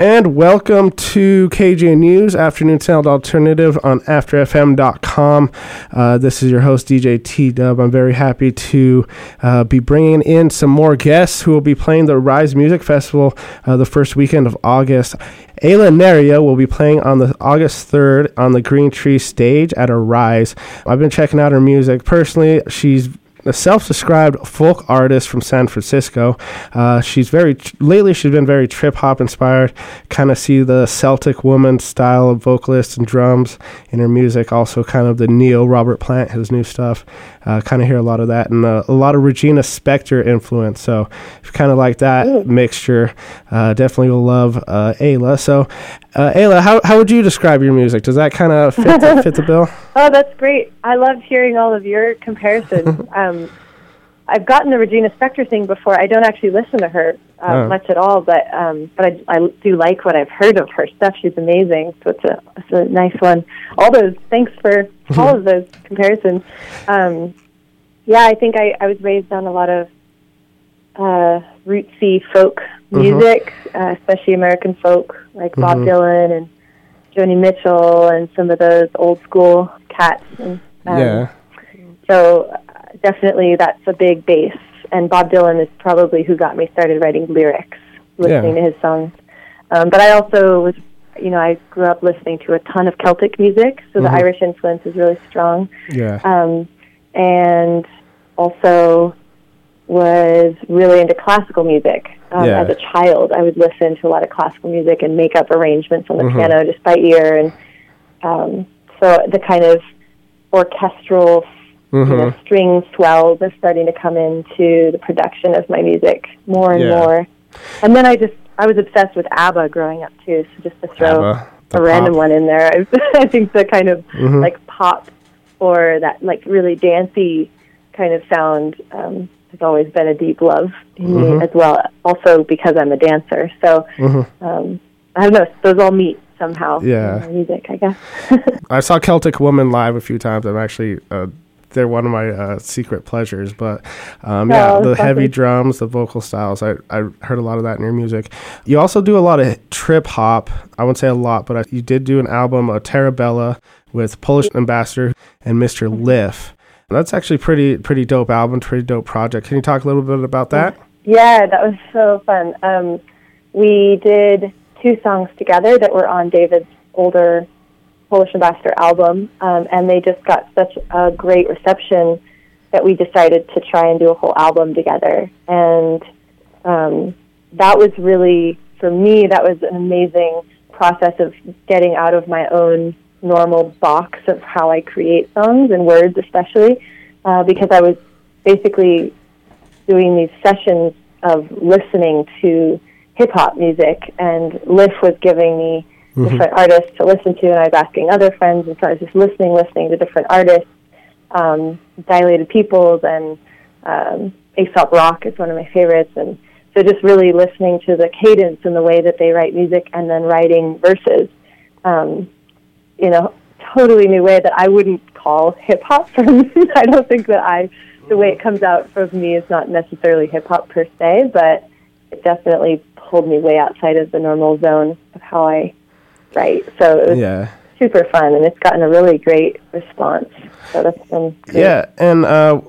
And welcome to KJ News, Afternoon Sound Alternative on AfterFM.com. Uh, this is your host, DJ T Dub. I'm very happy to uh, be bringing in some more guests who will be playing the Arise Music Festival uh, the first weekend of August. Ayla Nereo will be playing on the August 3rd on the Green Tree stage at Arise. I've been checking out her music. Personally, she's a self-described folk artist from San Francisco. Uh, she's very lately. She's been very trip hop inspired. Kind of see the Celtic woman style of vocalist and drums in her music. Also, kind of the neo Robert Plant, his new stuff. Uh, kind of hear a lot of that and uh, a lot of Regina Spektor influence. So, if you kind of like that mixture, uh, definitely will love uh, Ayla. So, uh, Ayla, how how would you describe your music? Does that kind of fit, the, fit the bill? Oh, that's great. I love hearing all of your comparisons. um, I've gotten the Regina Spektor thing before. I don't actually listen to her uh, oh. much at all, but um, but I, I do like what I've heard of her stuff. She's amazing, so it's a it's a nice one. All those thanks for all of those comparisons. Um, yeah, I think I, I was raised on a lot of uh, rootsy folk mm-hmm. music, uh-huh. uh, especially American folk like mm-hmm. Bob Dylan and Joni Mitchell and some of those old school cats. And, um, yeah. So definitely that's a big base. And Bob Dylan is probably who got me started writing lyrics, listening yeah. to his songs. Um, but I also was, you know, I grew up listening to a ton of Celtic music, so mm-hmm. the Irish influence is really strong. Yeah. Um, and also was really into classical music. Um, yeah. As a child, I would listen to a lot of classical music and make up arrangements on the mm-hmm. piano just by ear, and um, so the kind of orchestral mm-hmm. you know, string swells are starting to come into the production of my music more and yeah. more. And then I just I was obsessed with ABBA growing up too. So just to throw ABBA, a pop. random one in there, I, I think the kind of mm-hmm. like pop or that like really dancey kind of sound um, has always been a deep love in mm-hmm. me as well. Also because I'm a dancer, so mm-hmm. um, I don't know. Those all meet somehow. Yeah, music, I guess. I saw Celtic Woman live a few times. I'm actually. Uh, they're one of my uh, secret pleasures, but um, yeah, oh, the heavy drums, the vocal styles. I, I heard a lot of that in your music. You also do a lot of trip hop. I wouldn't say a lot, but I, you did do an album, a Tarabella, with Polish Ambassador and Mr. Mm-hmm. That's actually pretty pretty dope album, pretty dope project. Can you talk a little bit about that? Yeah, that was so fun. Um, we did two songs together that were on David's older Polish Ambassador album, um, and they just got such a great reception that we decided to try and do a whole album together. And um, that was really, for me, that was an amazing process of getting out of my own normal box of how I create songs and words, especially uh, because I was basically doing these sessions of listening to hip hop music, and Lif was giving me mm-hmm. different artists to listen to, and I was asking other friends, and so I was just listening, listening to different artists, um, Dilated Peoples, and um, Aesop Rock is one of my favorites, and so just really listening to the cadence and the way that they write music, and then writing verses. Um, in a totally new way that I wouldn't call hip hop for me. I don't think that I, the way it comes out from me is not necessarily hip hop per se, but it definitely pulled me way outside of the normal zone of how I write. So it was yeah. super fun, and it's gotten a really great response. So that's been great. yeah, and uh,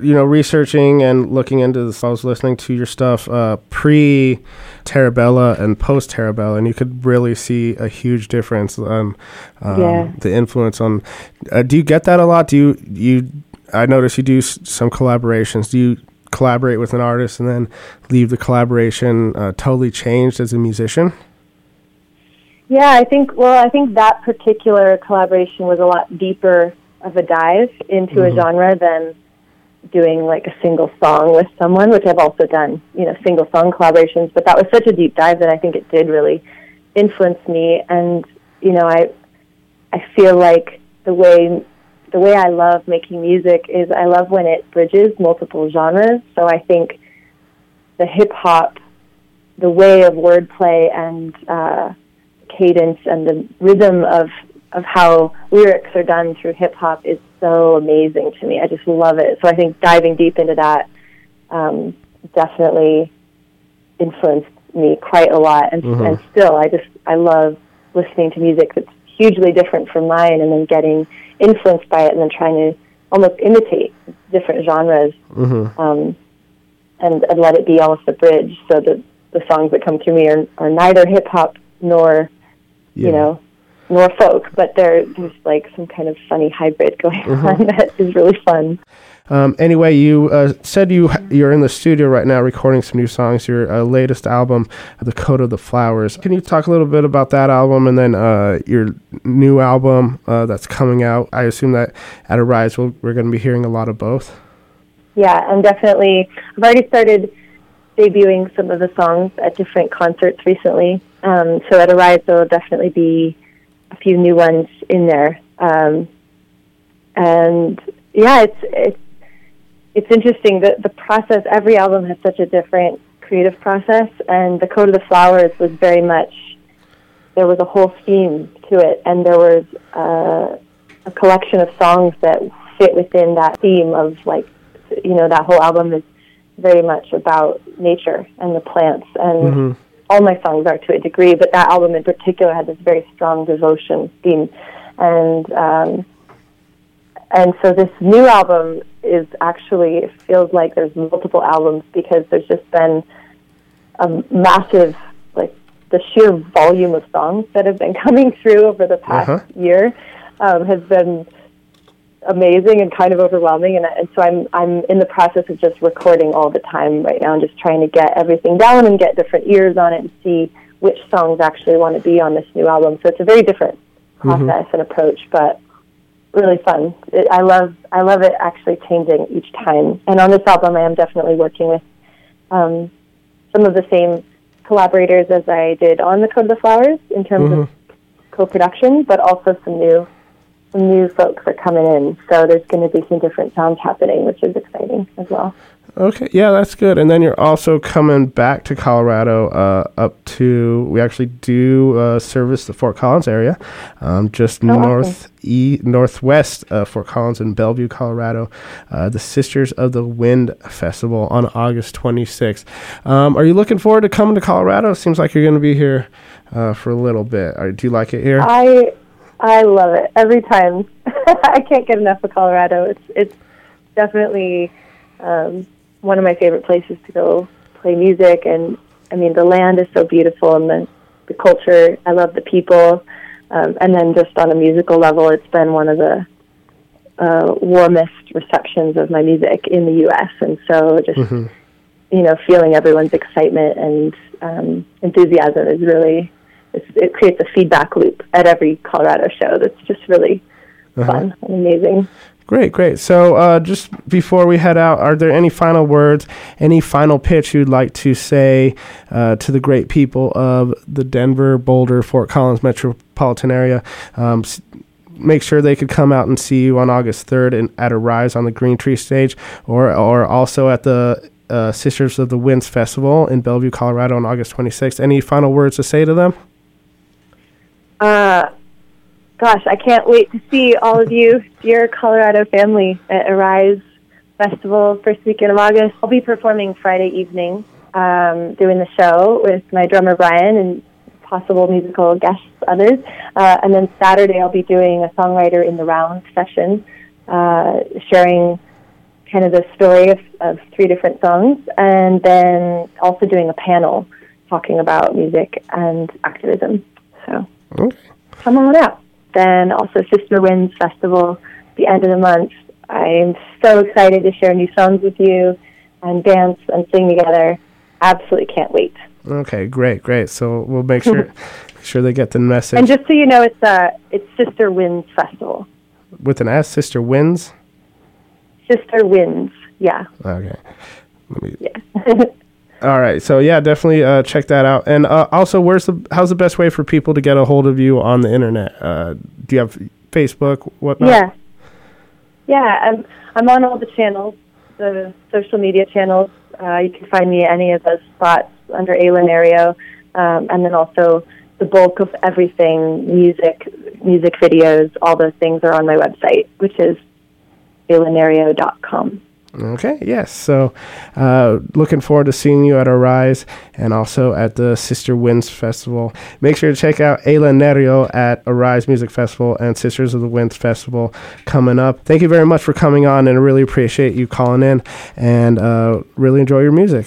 you know, researching and looking into this, I was listening to your stuff uh, pre Tarabella and post Tarabella, and you could really see a huge difference on um, yeah. the influence on. Uh, do you get that a lot? Do you you? I notice you do s- some collaborations. Do you collaborate with an artist and then leave the collaboration uh, totally changed as a musician? Yeah, I think. Well, I think that particular collaboration was a lot deeper of a dive into mm-hmm. a genre than doing like a single song with someone, which I've also done, you know, single song collaborations. But that was such a deep dive that I think it did really influence me. And you know, I I feel like the way the way I love making music is I love when it bridges multiple genres. So I think the hip hop, the way of wordplay and uh, cadence and the rhythm of of how lyrics are done through hip hop is so amazing to me. I just love it. So I think diving deep into that um, definitely influenced me quite a lot, and Mhm. and still, I just I love listening to music that's hugely different from mine, and then getting influenced by it, and then trying to almost imitate different genres, hmm um, and and let it be almost a bridge, so that the songs that come to me are, are neither hip hop nor Yeah. you know nor folk, but there there's like some kind of funny hybrid going Mhm. on that is really fun. Um, anyway, you uh, said you you're in the studio right now recording some new songs. Your uh, latest album, "The Code of the Flowers." Can you talk a little bit about that album and then uh, your new album uh, that's coming out? I assume that at Arise we'll, we're going to be hearing a lot of both. Yeah, I'm definitely, I've already started debuting some of the songs at different concerts recently. Um, so at Arise, there will definitely be a few new ones in there. Um, and yeah, it's it's it's interesting that the process. Every album has such a different creative process, and the Code of the Flowers was very much there was a whole theme to it, and there was uh, a collection of songs that fit within that theme of like you know that whole album is very much about nature and the plants. And hmm all my songs are to a degree but that album in particular had this very strong devotion theme. And um and so this new album is actually it feels like there's multiple albums because there's just been a massive like the sheer volume of songs that have been coming through over the past Uh-huh. year um, has been amazing and kind of overwhelming and, and so I'm I'm in the process of just recording all the time right now and just trying to get everything down and get different ears on it and see which songs actually want to be on this new album. So it's a very different Mhm. process and approach, but really fun. It, I love I love it actually changing each time. And on this album, I am definitely working with um, some of the same collaborators as I did on the Code of the Flowers in terms Mhm. of co-production, but also some new some new folks are coming in. So there's going to be some different sounds happening, which is exciting as well. Okay, yeah, that's good. And then you're also coming back to Colorado, uh, up to we actually do uh, service the Fort Collins area, um, just Oh, awesome. north e northwest of Fort Collins in Bellvue, Colorado. Uh, the Sisters of the Wind Festival on August 26th. Um, are you looking forward to coming to Colorado? Seems like you're going to be here uh, for a little bit. Are, do you like it here? I I love it every time. I can't get enough of Colorado. It's it's definitely um, one of my favorite places to go play music, and I mean the land is so beautiful, and the the culture. I love the people, um, and then just on a musical level, it's been one of the uh, warmest receptions of my music in the U.S. And so just Mhm. you know feeling everyone's excitement and um, enthusiasm is really it creates a feedback loop at every Colorado show. That's just really Uh-huh. fun and amazing. Great, great. So, uh, just before we head out, are there any final words, any final pitch you'd like to say uh, to the great people of the Denver, Boulder, Fort Collins metropolitan area? Um, s- make sure they could come out and see you on August 3rd in, at Arise on the Green Tree stage, or or also at the uh, Sisters of the Winds Festival in Bellvue, Colorado on August 26th. Any final words to say to them? Uh, gosh, I can't wait to see all of you, dear Colorado family, at Arise Festival first weekend of August. I'll be performing Friday evening, um, doing the show with my drummer Brian and possible musical guests others. Uh, and then Saturday I'll be doing a songwriter in the round session, uh, sharing kind of the story of, of three different songs, and then also doing a panel talking about music and activism. Okay. come on out. Then also Sister Winds Festival, the end of the month. I'm so excited to share new songs with you and dance and sing together. Absolutely can't wait. Okay, great, great. So we'll make sure make sure they get the message And just so you know, it's uh, it's Sister Winds Festival. with an S. Sister Winds. Sister Winds, yeah, Okay. Let me yeah. All right. So yeah, definitely uh, check that out. And uh, also, where's the how's the best way for people to get a hold of you on the internet? Uh, do you have Facebook? Whatnot? Yeah. Yeah, I'm, I'm on all the channels, the social media channels. Uh, you can find me any of those spots under Ayla Nereo. Um, and then also the bulk of everything, music, music videos, all those things are on my website, which is aylanereo.com. Okay, yes. So, uh, looking forward to seeing you at Arise and also at the Sister Winds Festival. Make sure to check out Ayla Nereo at Arise Music Festival and Sisters of the Winds Festival coming up. Thank you very much for coming on, and I really appreciate you calling in and uh, really enjoy your music.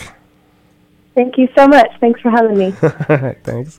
Thank you so much. Thanks for having me. All right, thanks.